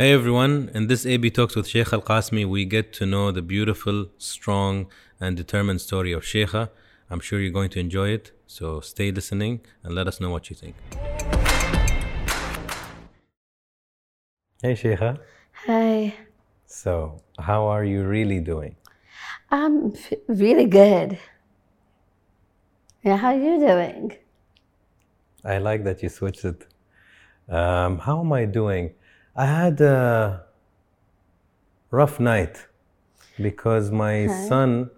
Hey everyone, in this AB Talks with Sheikh Al Qasmi, we get to know the beautiful, strong, and determined story of Sheikha. I'm sure you're going to enjoy it, so stay listening and let us know what you think. Hey Sheikha. Hi. So, how are you really doing? I'm f- really good. Yeah, how are you doing? I like that you switched it. Um, how am I doing? I had a rough night because my Okay. son,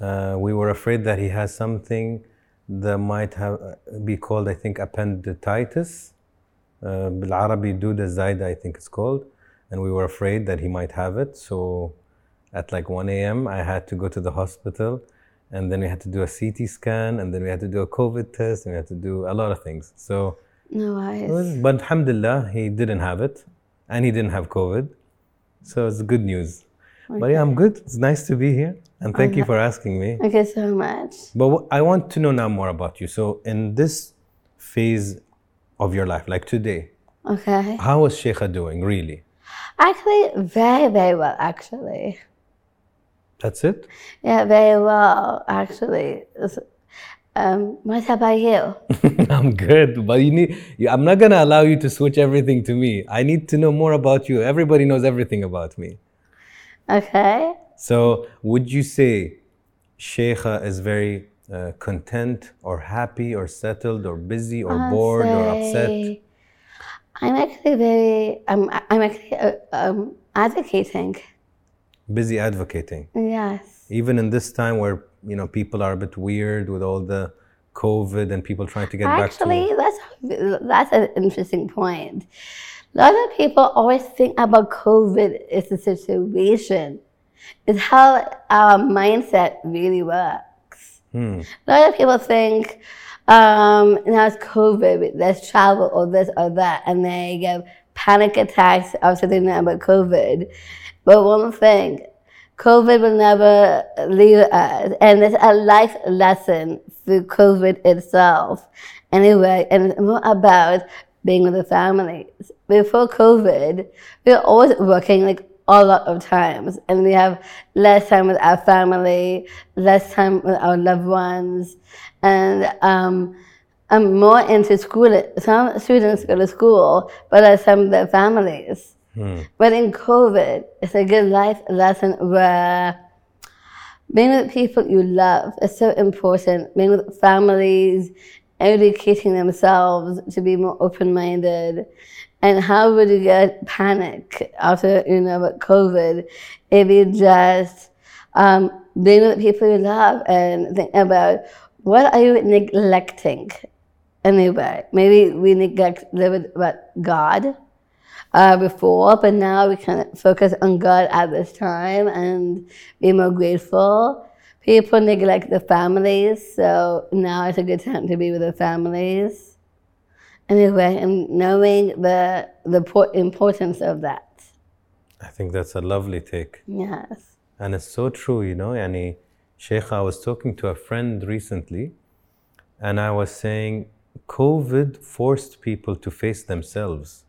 uh, we were afraid that he has something that might have be called, I think, appendicitis. Uh, بالعربي دودة زايدة, I think it's called. And we were afraid that he might have it. So at like 1 a.m., I had to go to the hospital. And then we had to do a CT scan. And then we had to do a COVID test. And we had to do a lot of things. So No it was- worries. but alhamdulillah, he didn't have it, and he didn't have COVID, so it's good news. But yeah, I'm good. It's nice to be here, and thank you for asking me. You so much. But wh- I want to know now more about you. So in this phase of your life, like today, Okay. how is Sheikha doing? Really? Actually, very, very well, actually. That's it? Yeah, very well, actually. Um, what about you? I'm good, but you need. I'm not gonna allow you to switch everything to me. I need to know more about you. Everybody knows everything about me. Okay. So, would you say Sheikha is very uh, content or happy or settled or busy or I'll bored or upset? I'm actually very, I'm, I'm actually uh, um, advocating. Busy advocating. Yes. Even in this time where, you know, people are a bit weird with all the COVID and people trying to get back. Actually, that's that's an interesting point. A lot of people always think about COVID as a situation. It's how our mindset really works. Hmm. A lot of people think um, now it's COVID, let's travel or this or that, and they get panic attacks after they know about COVID. But one thing, COVID will never leave us, and it's a life lesson through COVID itself. Anyway, and it's more about being with the families. Before COVID, we were always working like a lot of times, and we have less time with our family, less time with our loved ones, and um, I'm more into school. Some students go to school, but some of their families. But in COVID, it's a good life lesson where being with people you love is so important. Being with families, educating themselves to be more open-minded. And how would you get panic after, you know, COVID if you just um, being with people you love and think about what are you neglecting anyway. Maybe we neglect living about God uh, before, but now we can focus on God at this time and be more grateful. People neglect the families, so now it's a good time to be with the families. Anyway, and knowing the the importance of that. I think that's a lovely take. Yes. And it's so true, you know. Yani, Sheikha, I was talking to a friend recently, and I was saying COVID forced people to face themselves.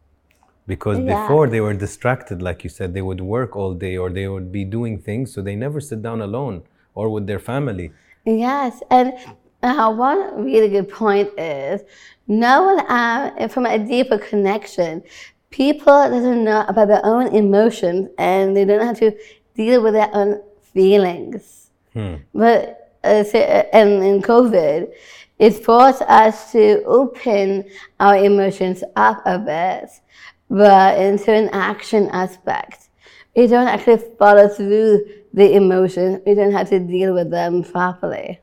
Because Yeah. before they were distracted, like you said, they would work all day or they would be doing things, so they never sit down alone or with their family. Yes, and uh, one really good point is knowing uh, from a deeper connection, people doesn't know about their own emotions and they don't have to deal with their own feelings. But uh, so- and in COVID, it forced us to open our emotions up a bit, but into an action aspect. We don't actually follow through the emotions. We don't have to deal with them properly.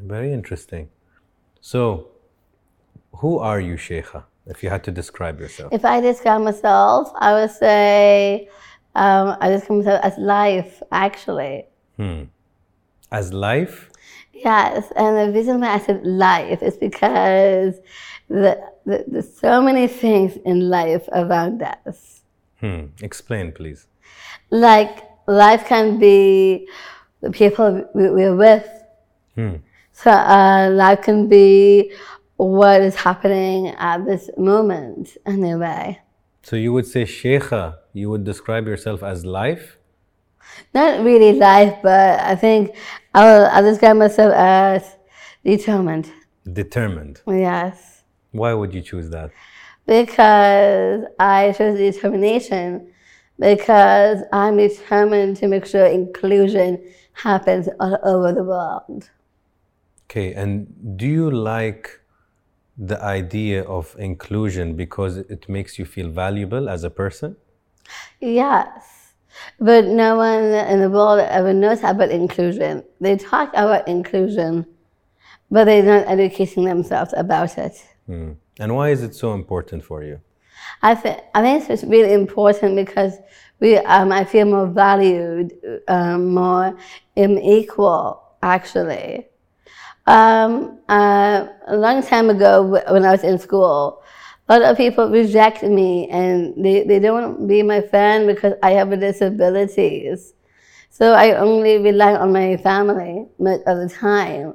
Very interesting. So, who are you, Sheikha, if you had to describe yourself? If I describe myself, I would say um, I describe myself as life, actually. Hmm. As life? Yes, and the reason why I said life is because the, the, there's so many things in life around us. Hmm. Explain, please. Like life can be the people we, we're with. So uh, life can be what is happening at this moment anyway. So you would say Sheikha, you would describe yourself as life? Not really life, but I think I'll, I'll describe myself as determined. Determined. Yes. Why would you choose that? Because I chose determination because I'm determined to make sure inclusion happens all over the world. Okay, and do you like the idea of inclusion because it makes you feel valuable as a person? Yes, but no one in the world ever knows about inclusion. They talk about inclusion, but they're not educating themselves about it. Hmm. And why is it so important for you? I think I think it's really important because we um, I feel more valued, um, more um, equal actually. Um, uh, a long time ago, when I was in school, a lot of people reject me and they, they don't want to be my friend because I have a disabilities. So I only rely on my family most of the time.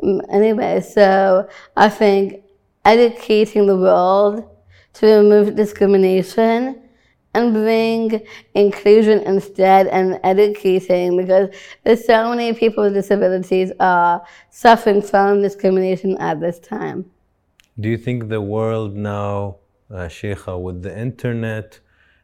Um, anyway, so I think educating the world to remove discrimination and bring inclusion instead and educating because there's so many people with disabilities are suffering from discrimination at this time. Do you think the world now, uh, Sheikha, with the internet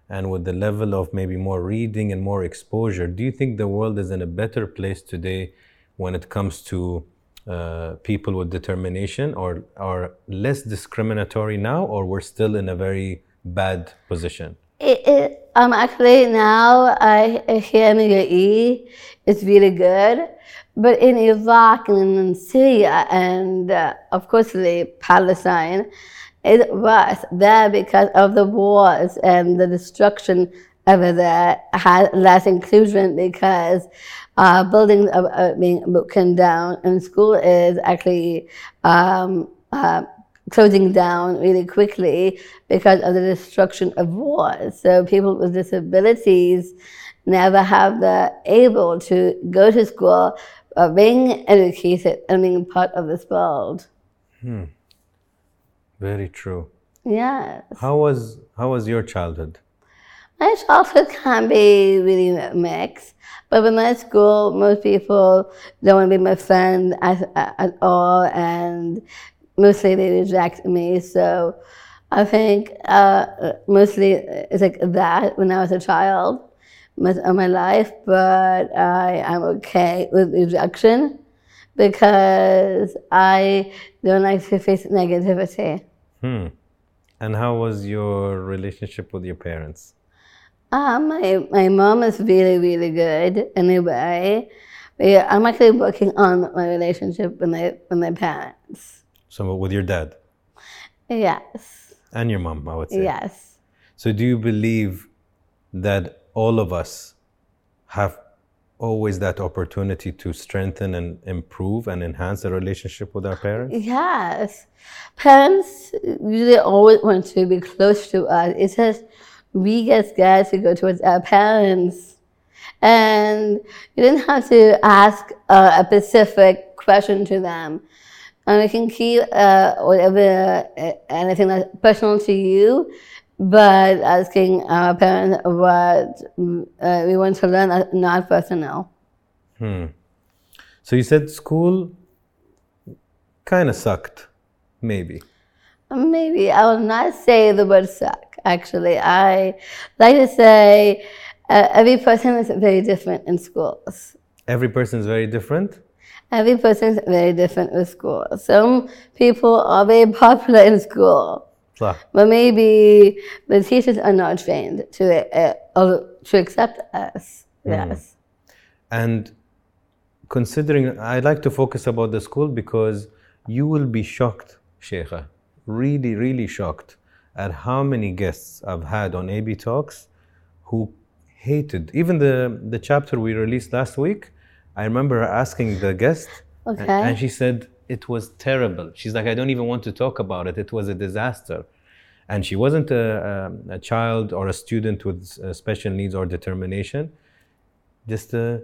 and with the level of maybe more reading and more exposure, do you think the world is in a better place today when it comes to uh, people with determination or are less discriminatory now or we're still in a very bad position? It, it, um, actually now I, hear in the UAE it's really good, but in Iraq and in Syria and uh, of course the Palestine, it was there because of the wars and the destruction over there had less inclusion because uh, buildings are, being broken down and school is actually um, uh, closing down really quickly because of the destruction of wars. So people with disabilities never have the able to go to school, uh, being educated and being part of this world. Hmm. Very true. Yes. How was how was your childhood? My childhood can be really mixed, but when I school, most people don't want to be my friend at, at all, and mostly they reject me. So I think uh, mostly it's like that when I was a child most of my life, but I am okay with rejection because I don't like to face negativity. Hmm. And how was your relationship with your parents? Uh, my, my mom is really, really good in a anyway. Yeah, I'm actually working on my relationship with my, with my parents. So with your dad? Yes. And your mom, I would say. Yes. So do you believe that all of us have always that opportunity to strengthen and improve and enhance the relationship with our parents? Yes. Parents usually always want to be close to us. It's just we get scared to go towards our parents. And you didn't have to ask uh, a specific question to them and you can keep uh, whatever uh, anything that's personal to you, but asking our parents what uh, we want to learn, uh, not personal. Hmm. So you said school kind of sucked, maybe. Maybe I will not say the word suck. Actually, I like to say uh, every person is very different in schools. Every person is very different. Every person is very different with school. Some people are very popular in school, but maybe the teachers are not trained to uh, to accept us. Mm. Yes. And considering, I like to focus about the school because you will be shocked, Sheikha, really, really shocked at how many guests I've had on AB Talks who hated even the the chapter we released last week I remember asking the guest, okay. and she said it was terrible. She's like, I don't even want to talk about it. It was a disaster. And she wasn't a, a, a child or a student with uh, special needs or determination, just a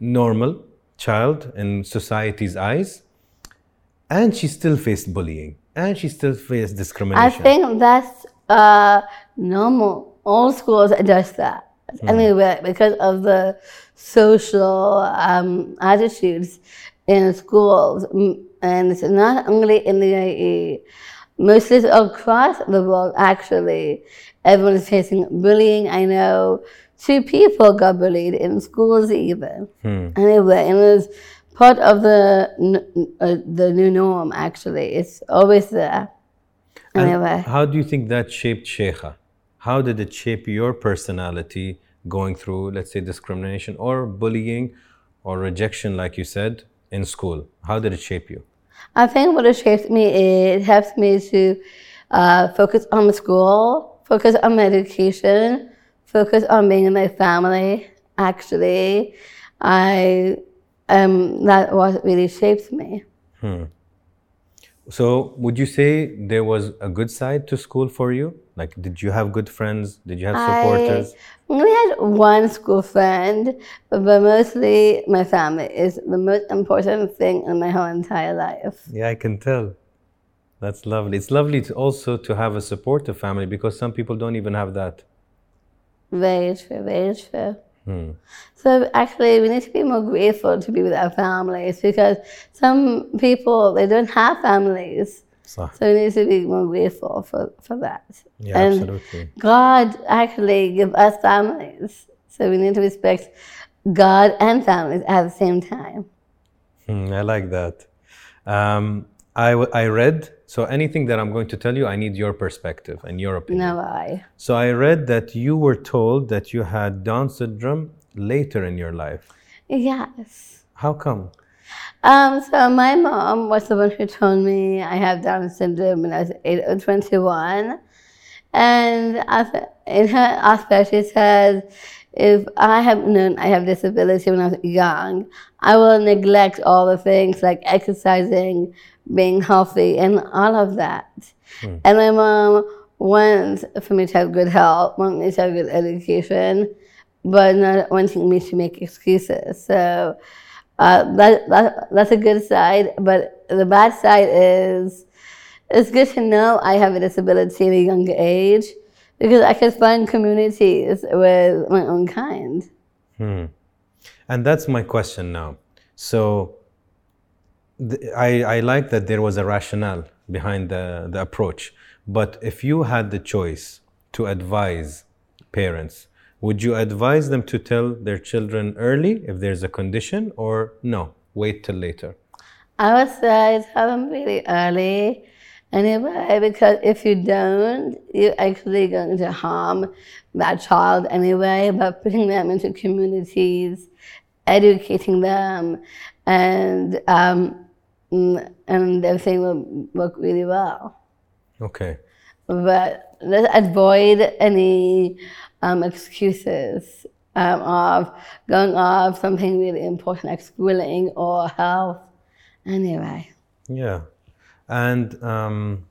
normal child in society's eyes. And she still faced bullying and she still faced discrimination. I think that's uh, normal. All schools just that. Anyway, because of the social um, attitudes in schools, mm, and it's not only in the UAE, mostly across the world actually, everyone is facing bullying. I know two people got bullied in schools even. Anyway, and it's part of the uh, the new norm actually. It's always there. Anyway. how do you think that shaped Sheikha? How did it shape your personality going through, let's say, discrimination or bullying or rejection, like you said, in school? How did it shape you? I think what it shaped me, is it helps me to uh, focus on school, focus on my education, focus on being in my family. Actually, I um, that was really shaped me. So, would you say there was a good side to school for you? Like, did you have good friends? Did you have supporters? I only had one school friend, but mostly my family is the most important thing in my whole entire life. Yeah, I can tell. That's lovely. It's lovely to also to have a supportive family because some people don't even have that. Very true, very true. So actually, we need to be more grateful to be with our families because some people they don't have families. صح. So we need to be more grateful for, for that. Yeah, and absolutely. God actually give us families. So we need to respect God and families at the same time. Hmm, I like that. Um, I, w- I read, so anything that I'm going to tell you, I need your perspective and your opinion. No, I. So I read that you were told that you had Down syndrome later in your life. Yes. How come? Um, so my mom was the one who told me I have Down syndrome when I was eight or 21. And in her aspect, she said, if I have known I have disability when I was young, I will neglect all the things like exercising, being healthy, and all of that. And my mom wants for me to have good health, wants me to have good education, but not wanting me to make excuses. So uh, that, that that's a good side, but the bad side is it's good to know I have a disability at a younger age because I can find communities with my own kind. Hmm. And that's my question now. So th- I, I like that there was a rationale behind the, the approach. But if you had the choice to advise parents, would you advise them to tell their children early if there's a condition or no, wait till later? I would say tell them really early anyway, because if you don't, you're actually going to harm that child anyway by putting them into communities, educating them, and um, mm, and everything will work really well. Okay. But let's avoid any um, excuses um, of going off something really important like schooling or health. Anyway. Yeah. And um,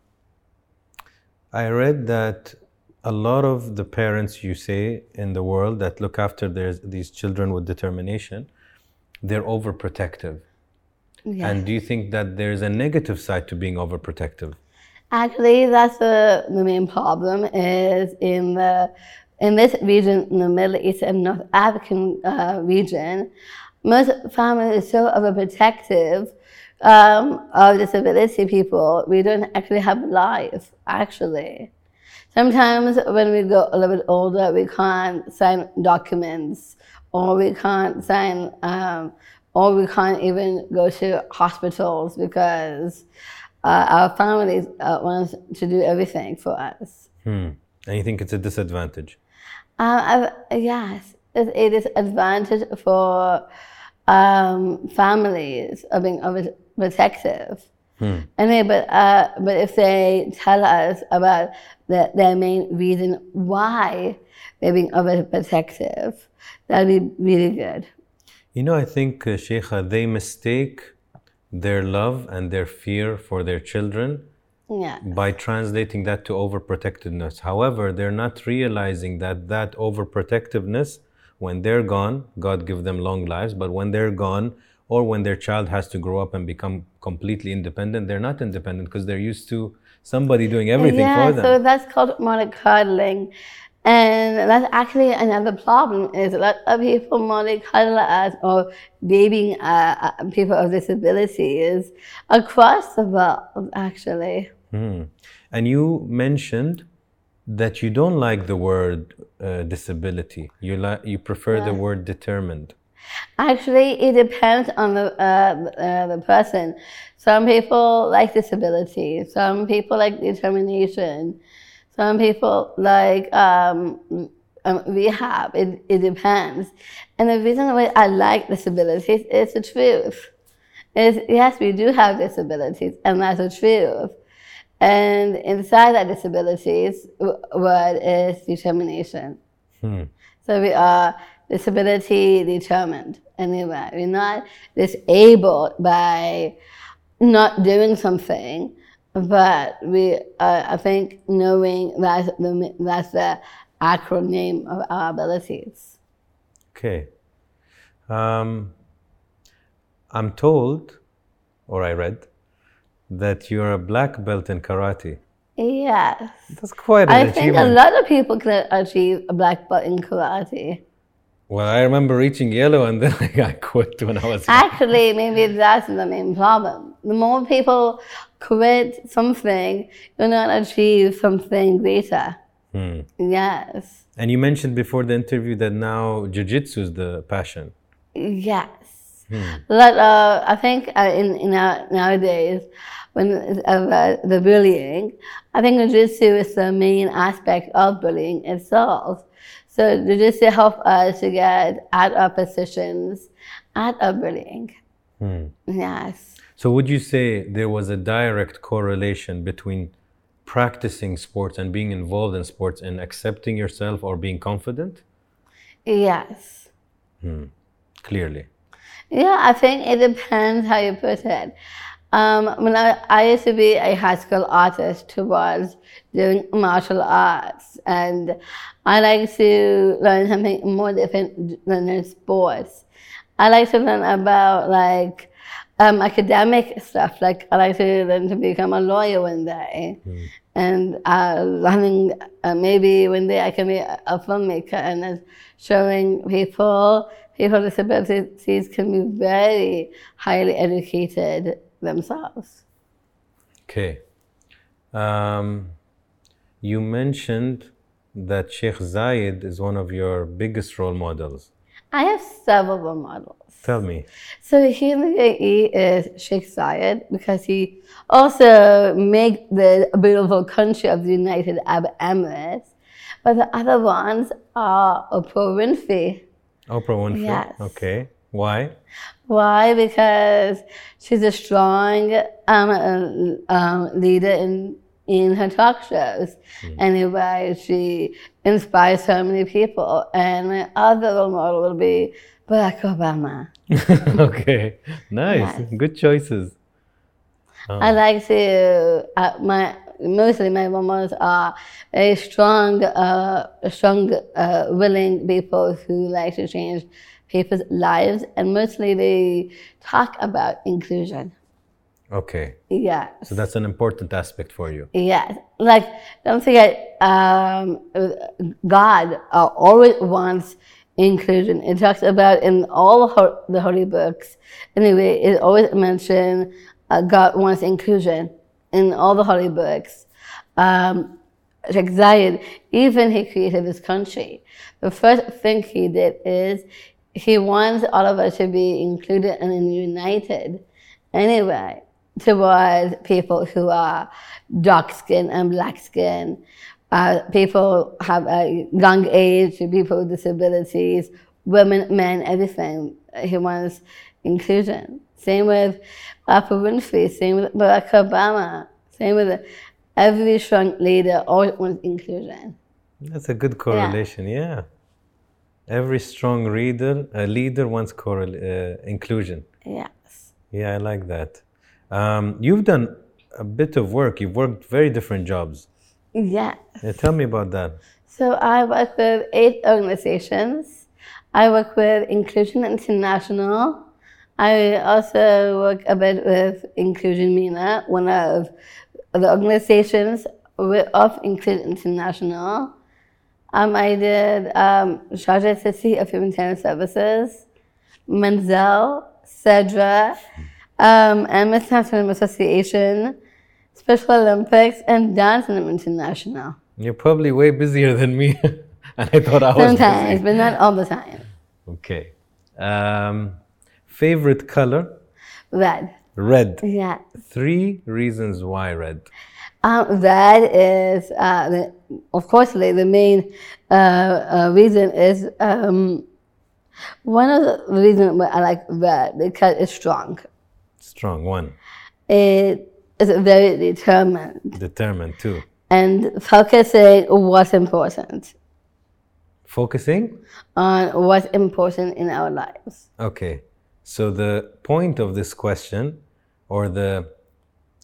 I read that a lot of the parents you say in the world that look after their, these children with determination, they're overprotective. Yeah. And do you think that there's a negative side to being overprotective? Actually, that's the, the main problem is in the in this region, in the Middle East and North African uh, region, most families are so overprotective um, of disability people. We don't actually have life, actually. Sometimes when we go a little bit older, we can't sign documents or we can't sign, um, or we can't even go to hospitals because uh, our families uh, want to do everything for us. Hmm. And you think it's a disadvantage? Um, I, yes, it, it is advantage for um, families of being overprotective. Anyway, but uh, but if they tell us about the, their main reason why they're being overprotective, that'd be really good. You know, I think, uh, Sheikha, they mistake their love and their fear for their children Yeah. by translating that to overprotectiveness. However, they're not realizing that that overprotectiveness, when they're gone, God give them long lives, but when they're gone, or when their child has to grow up and become completely independent, they're not independent because they're used to somebody doing everything yeah, for them. so that's called mollycoddling. And that's actually another problem is a lot of people mollycoddle us or babying uh, uh, people of disabilities across the world, actually. Hmm. And you mentioned that you don't like the word uh, disability. You like you prefer the word determined. Actually, it depends on the uh, uh, the person. Some people like disability. Some people like determination. Some people like um, um, rehab. It, it depends. And the reason why I like disabilities is the truth. Is yes, we do have disabilities, and that's the truth. And inside that disabilities w- word is determination. Hmm. So we are disability determined. Anyway, we're not disabled by not doing something, but we, uh, I think, knowing that's the, that's the acronym of our abilities. Okay. Um, I'm told, or I read, that you're a black belt in karate. Yes. That's quite an I think a lot of people can achieve a black belt in karate. Well, I remember reaching yellow and then I quit when I was. Actually, maybe that's the main problem. The more people quit something, you're not achieve something greater. Hmm. Yes. And you mentioned before the interview that now jiu-jitsu is the passion. Yes. But uh, I think uh, in, in our, nowadays, when uh, the bullying, I think jiu-jitsu is the main aspect of bullying itself. So jiu-jitsu help us to get at our positions, out of bullying. Hmm. Yes. So would you say there was a direct correlation between practicing sports and being involved in sports and accepting yourself or being confident? Yes. Hmm. Clearly. Yeah, I think it depends how you put it. Um, when I, I used to be a high school artist who was doing martial arts, and I like to learn something more different than in sports. I like to learn about like um, academic stuff. Like I like to learn to become a lawyer one day, and uh, learning uh, maybe one day I can be a, a filmmaker and showing people people with disabilities can be very highly educated themselves. Okay. Um, you mentioned that Sheikh Zayed is one of your biggest role models. I have several role models. Tell me. So here in the UAE is Sheikh Zayed because he also made the beautiful country of the United Arab Emirates. But the other ones are Oprah Winfrey. Oprah Winfrey. Yes. Okay. Why? Why? Because she's a strong um, um, leader in in her talk shows. Anyway, she inspires so many people. And my other role model will be Barack Obama. okay. Nice. Yes. Good choices. I like to uh, my mostly my role models are very strong, uh, strong, uh, willing people who like to change people's lives, and mostly they talk about inclusion. Okay. Yeah. So that's an important aspect for you. Yes, like don't forget, um, God uh, always wants inclusion. It talks about in all ho- the holy books. Anyway, it always mentions uh, God wants inclusion in all the holy books. Um, Sheikh Zayed, even he created this country. The first thing he did is he wants all of us to be included and united. Anyway, towards people who are dark skin and black skin, uh, people have a young age, people with disabilities, women, men, everything. He wants inclusion. Same with Oprah Winfrey, same with Barack Obama, same with every strong leader always wants inclusion. That's a good correlation. Yeah. Every strong reader, a leader wants correl- uh, inclusion. Yes. Yeah, I like that. Um, you've done a bit of work. You've worked very different jobs. Yes. Yeah, tell me about that. So I work with eight organizations. I work with Inclusion International. I also work a bit with Inclusion MENA, one of the organizations of Include International. Um, I did um, Sharjah of Humanitarian Services, Menzel, CEDRA, um, and International Association, Special Olympics, and Dance International. You're probably way busier than me. and I thought I was Sometimes, but not all the time. Okay. Um, favorite color? Red. Red. Yeah. Three reasons why red. Um, that is, uh, the, of course, the, the main uh, uh, reason is um, one of the reasons why I like red because it's strong. Strong one. It is very determined Determined too. and focusing what's important Focusing? on what's important in our lives. Okay. So the point of this question or the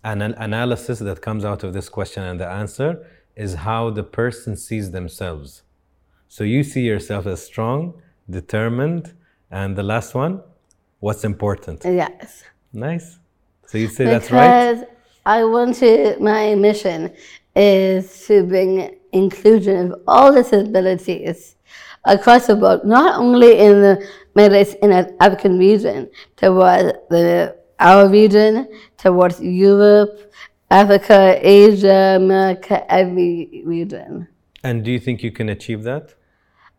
anal- analysis that comes out of this question and the answer is how the person sees themselves. So you see yourself as strong, determined, and the last one, what's important. Yes. Nice. So you say that's right? Because I want to, my mission is to bring inclusion of all disabilities across the board, not only in the Middle East, in the African region, towards the, our region, towards Europe, Africa, Asia, America, every region. And do you think you can achieve that?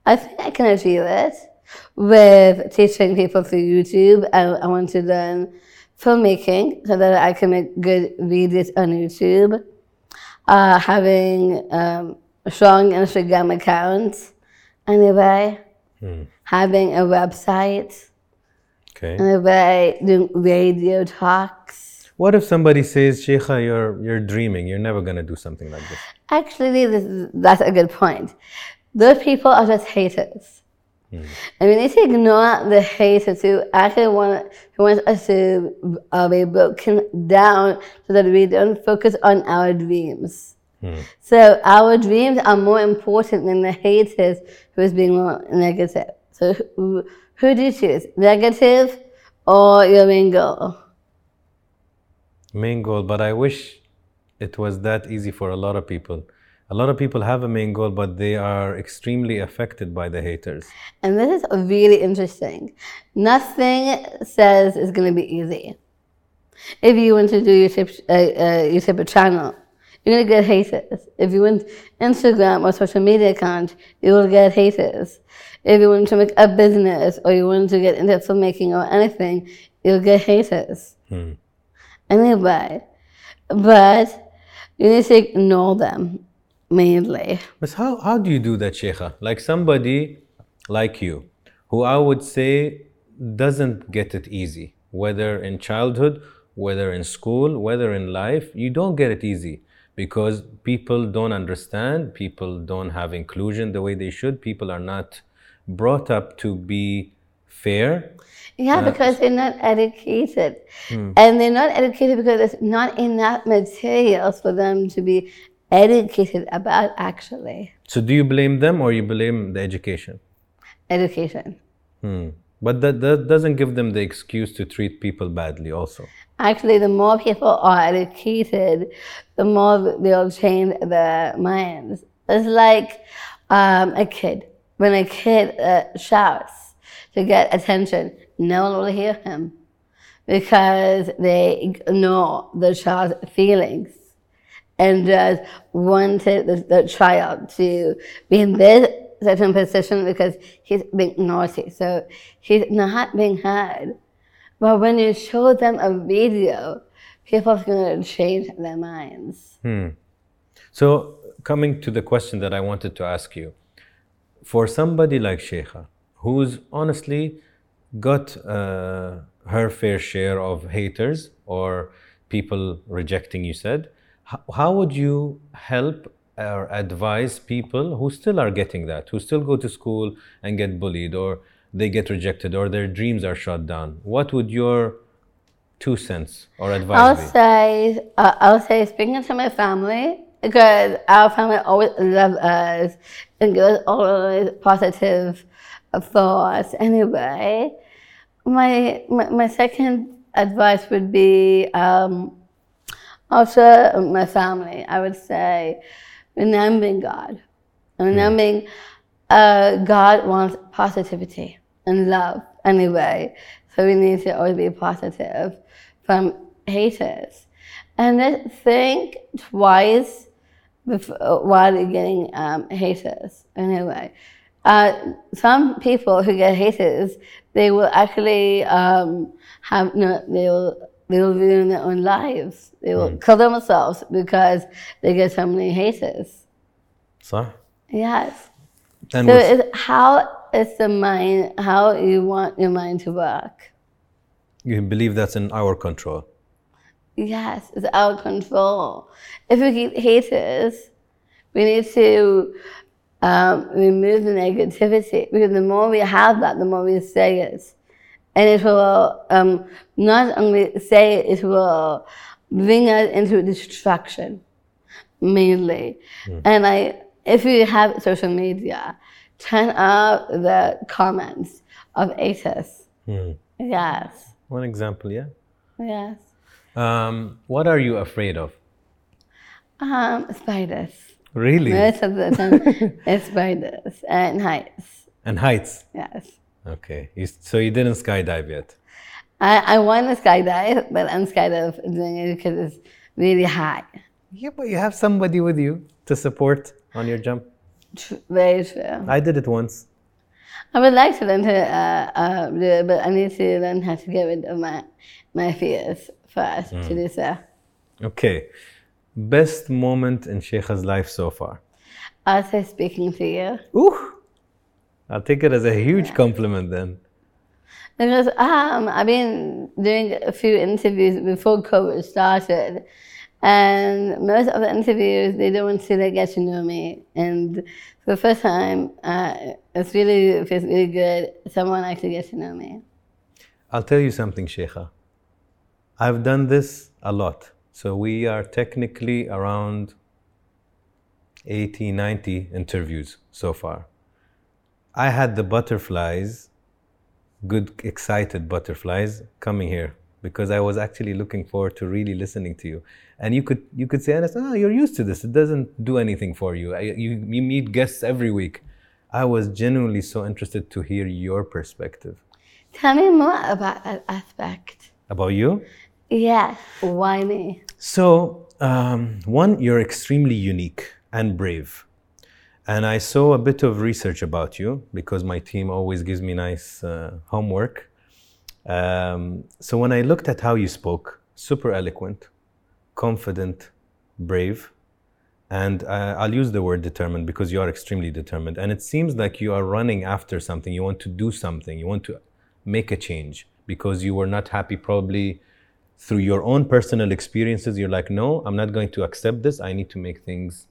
I think I can achieve it with teaching people through YouTube. I, I want to learn filmmaking so that I can make good videos on YouTube. Uh, having um, a strong Instagram account, anyway. Having a website, Okay. anyway, doing radio talks. What if somebody says, Sheikha, you're, you're dreaming, you're never going to do something like this? Actually, this is, that's a good point. Those people are just haters. I mean, need to ignore the haters who actually want, who want us to uh, be broken down so that we don't focus on our dreams. So our dreams are more important than the haters who is being more negative. So who, do you choose? Negative or your main goal? main goal, but I wish it was that easy for a lot of people. A lot of people have a main goal, but they are extremely affected by the haters. And this is really interesting. Nothing says it's going to be easy. If you want to do YouTube, uh, uh, YouTube channel, you're going to get haters. If you want Instagram or social media account, you will get haters. If you want to make a business or you want to get into filmmaking or anything, you'll get haters. Hmm. Anyway, but you need to ignore them mainly. But how, how do you do that, Sheikha? Like somebody like you, who I would say doesn't get it easy, whether in childhood, whether in school, whether in life, you don't get it easy because people don't understand, people don't have inclusion the way they should, people are not brought up to be fair. Yeah, because they're not educated. And they're not educated because there's not enough materials for them to be educated about actually. So do you blame them or you blame the education? Education. Hmm. But that, that doesn't give them the excuse to treat people badly also. Actually, the more people are educated, the more they'll change their minds. It's like um, a kid. When a kid uh, shouts to get attention, no one will hear him because they ignore the child's feelings and just wanted the, the child to be in this certain position because he's being naughty. So he's not being heard. But when you show them a video, people are going to change their minds. So, coming to the question that I wanted to ask you, for somebody like Sheikha, who's honestly got uh, her fair share of haters or people rejecting, you said, how would you help or advise people who still are getting that, who still go to school and get bullied or they get rejected or their dreams are shut down? What would your two cents or advice I'll be? say, uh, I'll say, speaking to my family, because our family always love us and give us always positive thoughts. Anyway, my, my, my second advice would be um, Also, my family, I would say, remembering God. And remembering uh, God wants positivity and love anyway. So we need to always be positive from haters. And then think twice before, while you're getting um, haters. Anyway, uh, some people who get haters, they will actually um, have no, they will they will ruin their own lives. They will kill themselves because they get so many haters. So? Yes. So it's how is the mind, how you want your mind to work. you believe that's in our control. Yes, it's our control. If we get haters, we need to um, remove the negativity because the more we have that, the more we say it. And it will um, not only say it, will bring us into destruction, mainly. And I, if you have social media, turn off the comments of haters. Yes, One example, yeah. yes. Um, what are you afraid of? Um, spiders. Really? Most of the time, it's spiders and heights. And heights. Yes. Okay. So you didn't skydive yet. I, I want to skydive, but I'm scared of doing it because it's really high. Yeah, but you have somebody with you to support on your jump. Very true. I did it once. I would like to learn to uh, uh, do it, but I need to learn how to get rid of my, my fears first to do so. Okay. Best moment in Sheikha's life so far. I'll say speaking to you. Ooh. I'll take it as a huge compliment then. Because um, I've been doing a few interviews before COVID started, and most of the interviews they don't want to like, get to know me. And for the first time, uh, it's really it feels really good. Someone actually gets to know me. I'll tell you something, Sheikha. I've done this a lot. So we are technically around 80, 90 interviews so far. I had the butterflies, good, excited butterflies, coming here because I was actually looking forward to really listening to you. And you could you could say, Anas, oh, you're used to this. It doesn't do anything for you. I, you. You meet guests every week. I was genuinely so interested to hear your perspective Tell me more about that aspect. about you. Yes, why me? So, um, one, you're extremely unique and brave. And I saw a bit of research about you because my team always gives me nice uh, homework. Um, so, when I looked at how you spoke, super eloquent, confident, brave, and uh, I'll use the word determined because you are extremely determined. And it seems like you are running after something. You want to do something. You want to make a change because you were not happy probably through your own personal experiences. You're like, no, I'm not going to accept this. I need to make things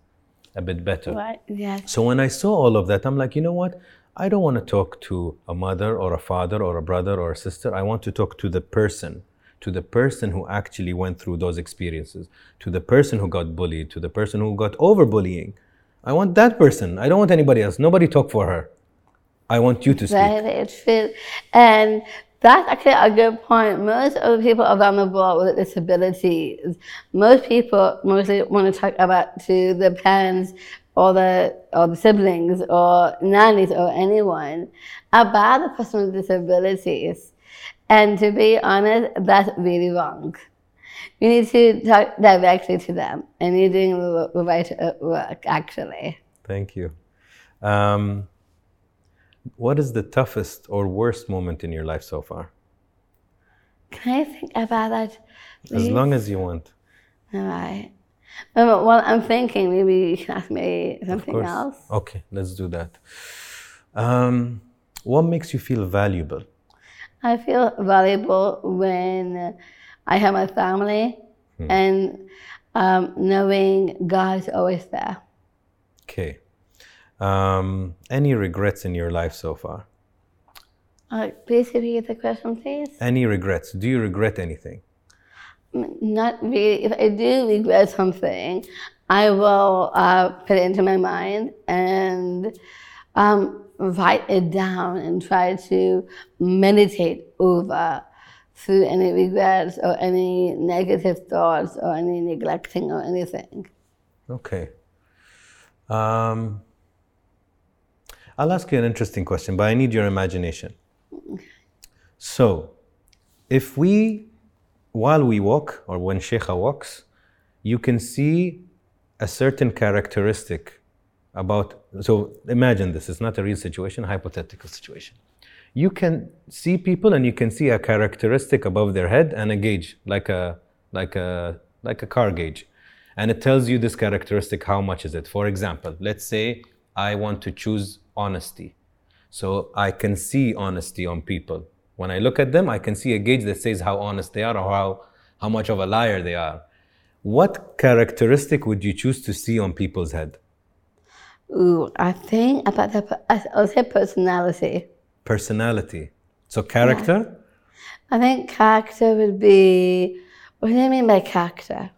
a bit better. What? Yes. So when I saw all of that, I'm like, you know what? I don't want to talk to a mother or a father or a brother or a sister. I want to talk to the person, to the person who actually went through those experiences, to the person who got bullied, to the person who got over bullying. I want that person. I don't want anybody else. Nobody talk for her. I want you to speak. Very true. And that's actually a good point. Most of the people around the world with disabilities, most people mostly want to talk about to the parents or the or the siblings or nannies or anyone about the person with disabilities. And to be honest, that's really wrong. You need to talk directly to them, and you're doing the right uh, work, actually. Thank you. Um, what is the toughest or worst moment in your life so far? Can I think about that? As long as you want. All right. Um, well, I'm thinking maybe you can ask me something else. Okay, let's do that. Um, what makes you feel valuable? I feel valuable when I have my family and um, knowing is always there. Okay. Um, any regrets in your life so far? Uh, please repeat the question, please. Any regrets? Do you regret anything? Mm, Not really. If I do regret something, I will uh, put it into my mind and um, write it down and try to meditate over through any regrets or any negative thoughts or any neglecting or anything. Okay. Um, I'll ask you an interesting question, but I need your imagination. So, if we, while we walk, or when Sheikha walks, you can see a certain characteristic about. So, imagine this, it's not a real situation, hypothetical situation. You can see people and you can see a characteristic above their head and a gauge, like a, like a, like a car gauge. And it tells you this characteristic, how much is it? For example, let's say I want to choose honesty. So I can see honesty on people. When I look at them, I can see a gauge that says how honest they are or how, how much of a liar they are. What characteristic would you choose to see on people's head? Ooh, I think about the, I'll say personality. Personality. So character? I think character would be, what do you mean by character?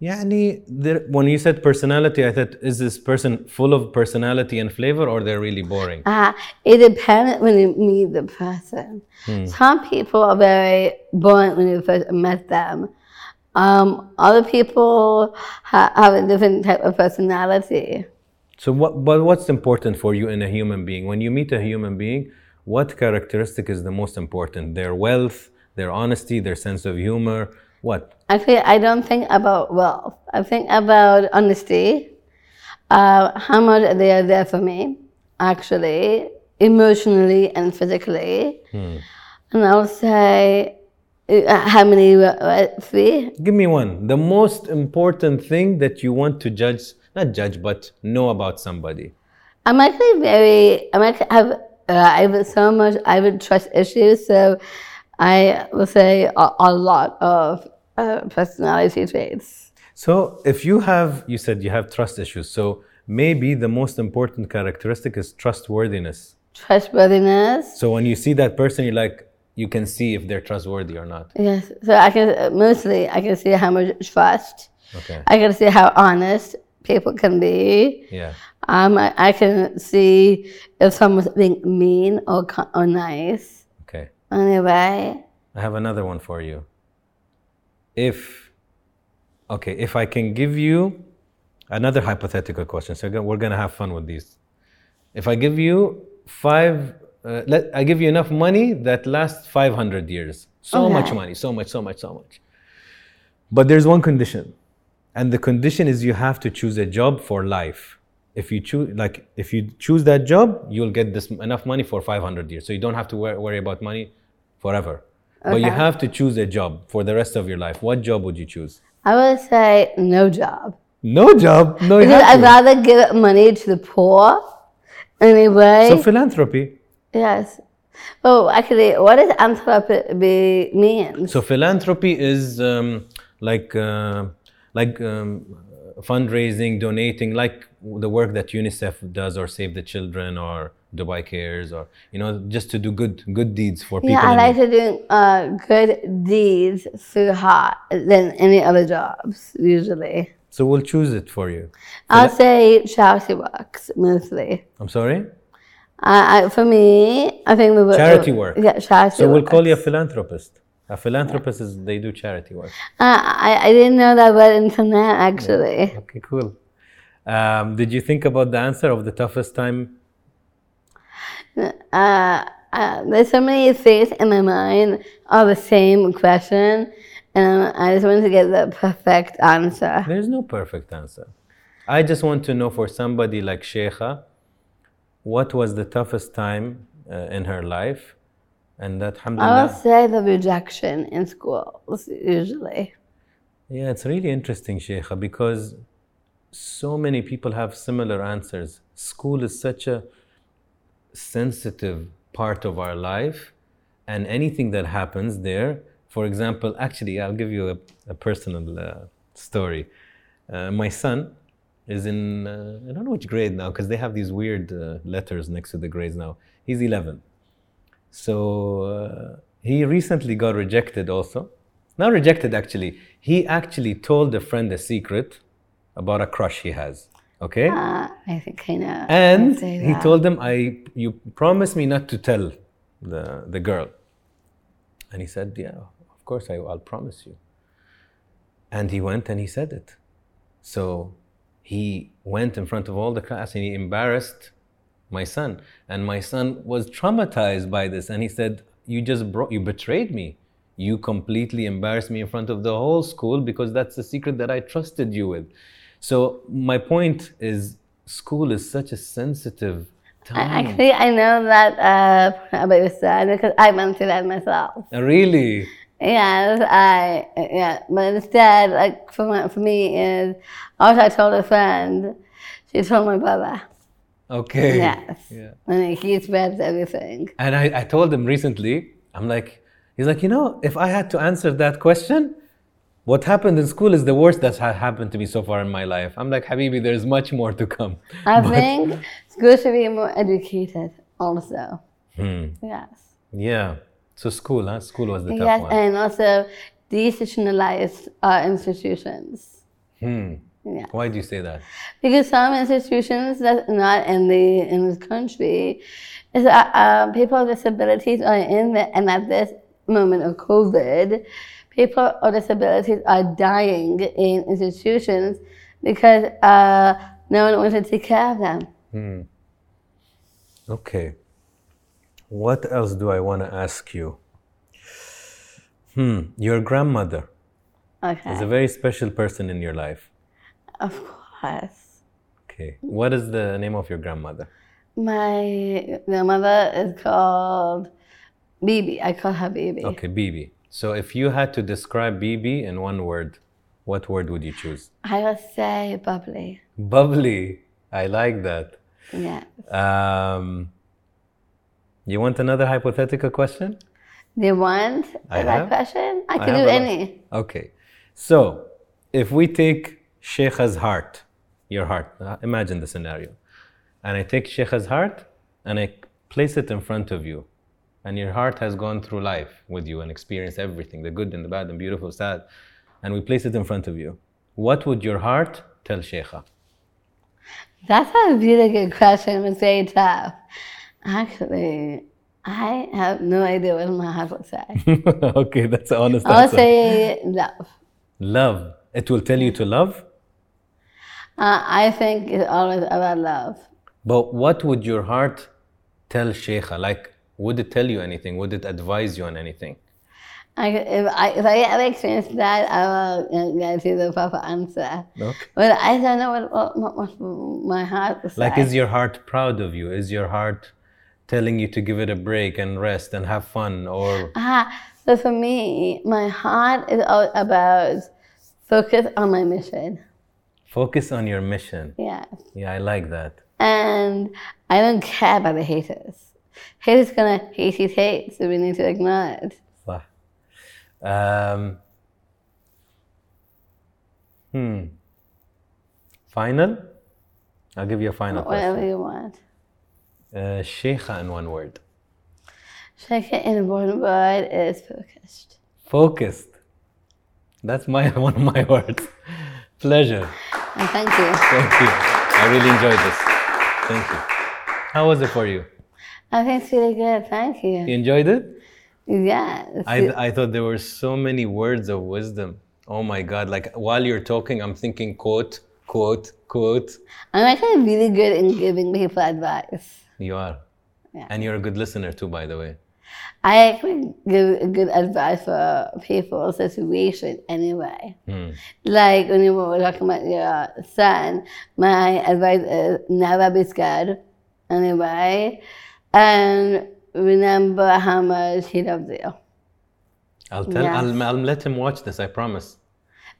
Yani, there, when you said personality, I thought, is this person full of personality and flavor, or they're really boring? Uh, it depends when you meet the person. Hmm. Some people are very boring when you first met them. Um, other people ha- have a different type of personality. So, what, but what's important for you in a human being? When you meet a human being, what characteristic is the most important? Their wealth, their honesty, their sense of humor what? Actually, I don't think about wealth. I think about honesty, uh, how much they are there for me, actually, emotionally and physically. And I'll say, uh, how many were free? Give me one. The most important thing that you want to judge, not judge, but know about somebody. I'm actually very, I'm actually, I have, uh, I have so much, I have trust issues, so I will say a, a lot of uh, personality traits. So if you have, you said you have trust issues. So maybe the most important characteristic is trustworthiness. Trustworthiness. So when you see that person, you like, you can see if they're trustworthy or not. Yes. So I can mostly I can see how much trust. Okay. I can see how honest people can be. Yeah. Um, I, I can see if someone's being mean or or nice. Okay. Anyway, I have another one for you. If, okay, if I can give you another hypothetical question, so we're gonna have fun with these. If I give you five, uh, let I give you enough money that lasts 500 years. So much money, so much, so much, so much. But there's one condition, and the condition is you have to choose a job for life. If you choose, like, if you choose that job, you'll get this enough money for 500 years. So you don't have to wor- worry about money forever. But you have to choose a job for the rest of your life. What job would you choose? I would say no job No job. No, because I'd rather give money to the poor. Anyway, So philanthropy. yes. Oh, actually, what does anthropy mean? So philanthropy is um, like uh, like um, fundraising, donating, like the work that UNICEF does, or Save the Children, or Dubai Cares, or you know, just to do good good deeds for people. Yeah, I like to do uh, good deeds through heart than any other jobs, usually. So we'll choose it for you. I'll say charity works mostly. I'm sorry. Uh, I, for me, I think we would. Charity work. Yeah, charity So we'll work. call you a philanthropist. A philanthropist is they do charity work. Uh, I, I didn't know that word until now, actually. Okay, cool. Um, did you think about the answer of the toughest time? Uh, uh, there's so many things in my mind of the same question, and I just wanted to get the perfect answer. There's no perfect answer. I just want to know for somebody like Sheikha, what was the toughest time uh, in her life? And that, I'll say the rejection in schools, usually. yeah, it's really interesting, Sheikha, because so many people have similar answers. School is such a sensitive part of our life, and anything that happens there, for example, actually, I'll give you a, a personal uh, story. Uh, my son is in, uh, I don't know which grade now, because they have these weird uh, letters next to the grades now. He's 11. So uh, he recently got rejected also. Not rejected actually. He actually told a friend a secret about a crush he has. Okay? Uh, I think I know. and he told them, I you promise me not to tell the, the girl. And he said, Yeah, of course, I, I'll promise you. And he went and he said it. So he went in front of all the class and he embarrassed my son. And my son was traumatized by this. And he said, You just brought, you betrayed me. You completely embarrassed me in front of the whole school because that's the secret that I trusted you with. So my point is, school is such a sensitive time. Actually, I know that uh, about your son because I went through that myself. Really? Yes, I yeah, but instead, like for my, for me is also I told a friend, she told my brother. Okay. Yes. Yeah. And he spreads everything. And I, I told him recently, I'm like, he's like, you know, if I had to answer that question, what happened in school is the worst that's ha- happened to me so far in my life. I'm like, Habibi, there's much more to come. I think schools should be more educated also. Hmm. Yes. Yeah. So school, huh? School was the tough one. Yes, and also deinstitutionalize our institutions. Hmm. Yeah. Why do you say that? Because some institutions that's not in the in this country is uh, uh, people with disabilities are in the, and at this moment of COVID, people with disabilities are dying in institutions because uh, no one wants to take care of them. Hmm. Okay. What else do I want to ask you? Hmm. Your grandmother okay. is a very special person in your life. of course. Okay. What is the name of your grandmother? My grandmother is called Bibi. I call her Bibi. Okay, Bibi. So if you had to describe Bibi in one word, what word would you choose? I would say bubbly. Bubbly. I like that. Yeah. Um, you want another hypothetical question? You want I that question? I I can do any. Okay. So if we take Sheikha's heart, your heart, uh, imagine the scenario, and I take Sheikha's heart and I place it in front of you, and your heart has gone through life with you and experienced everything the good and the bad and beautiful, sad, and we place it in front of you. What would your heart tell Sheikha? That's a really good question. It's very tough. Actually, I have no idea what my heart will say. okay, that's an honest I'll answer. say love. Love. It will tell you to love. Uh, I think it's always about love. But what would your heart tell Sheikha? Like, would it tell you anything? Would it advise you on anything? I, if, I, if I ever experience that, I will uh, get you the proper answer. Okay. But I don't know what, what, what, my heart is say. Like, is your heart proud of you? Is your heart telling you to give it a break and rest and have fun? Or, Ah, so for me, my heart is all about focus on my mission. focus on your mission? Yes. Yeah, I like that. And I don't care about the haters. Haters gonna hate his hate, so we need to ignore it. Wow. Um, hmm. Final? I'll give you a final Whatever question. you want. Uh, Sheikha in one word. Second in one word is focused. Focused. That's my one of my words. Pleasure. And thank you. Thank you. I really enjoyed this. Thank you. How was it for you? I think it's really good. Thank You you. enjoyed it? Yes. I, I thought there were so many words of wisdom. Oh my God. Like while you're talking, I'm thinking quote, quote, quote. I'm actually really good in giving people advice. You are. Yeah. And you're a good listener too, by the way. I actually give good advice for people's situation anyway. Hmm. Like when you were talking about your son, my advice is never be scared anyway. And remember how much he loves you. I'll tell. Yes. I'll, I'll let him watch this. I promise.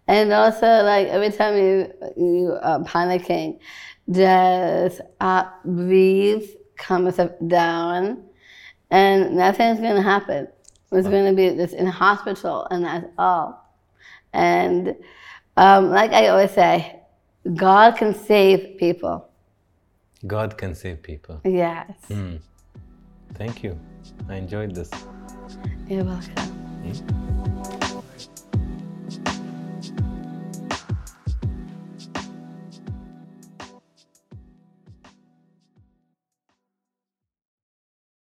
And also, like every time you you are panicking, just uh, breathe, calm yourself down, and nothing's gonna happen. It's gonna be just in hospital, and that's all. And um, like I always say, God can save people. God can save people. Yes, Thank you. I enjoyed this. you're welcome. Hmm?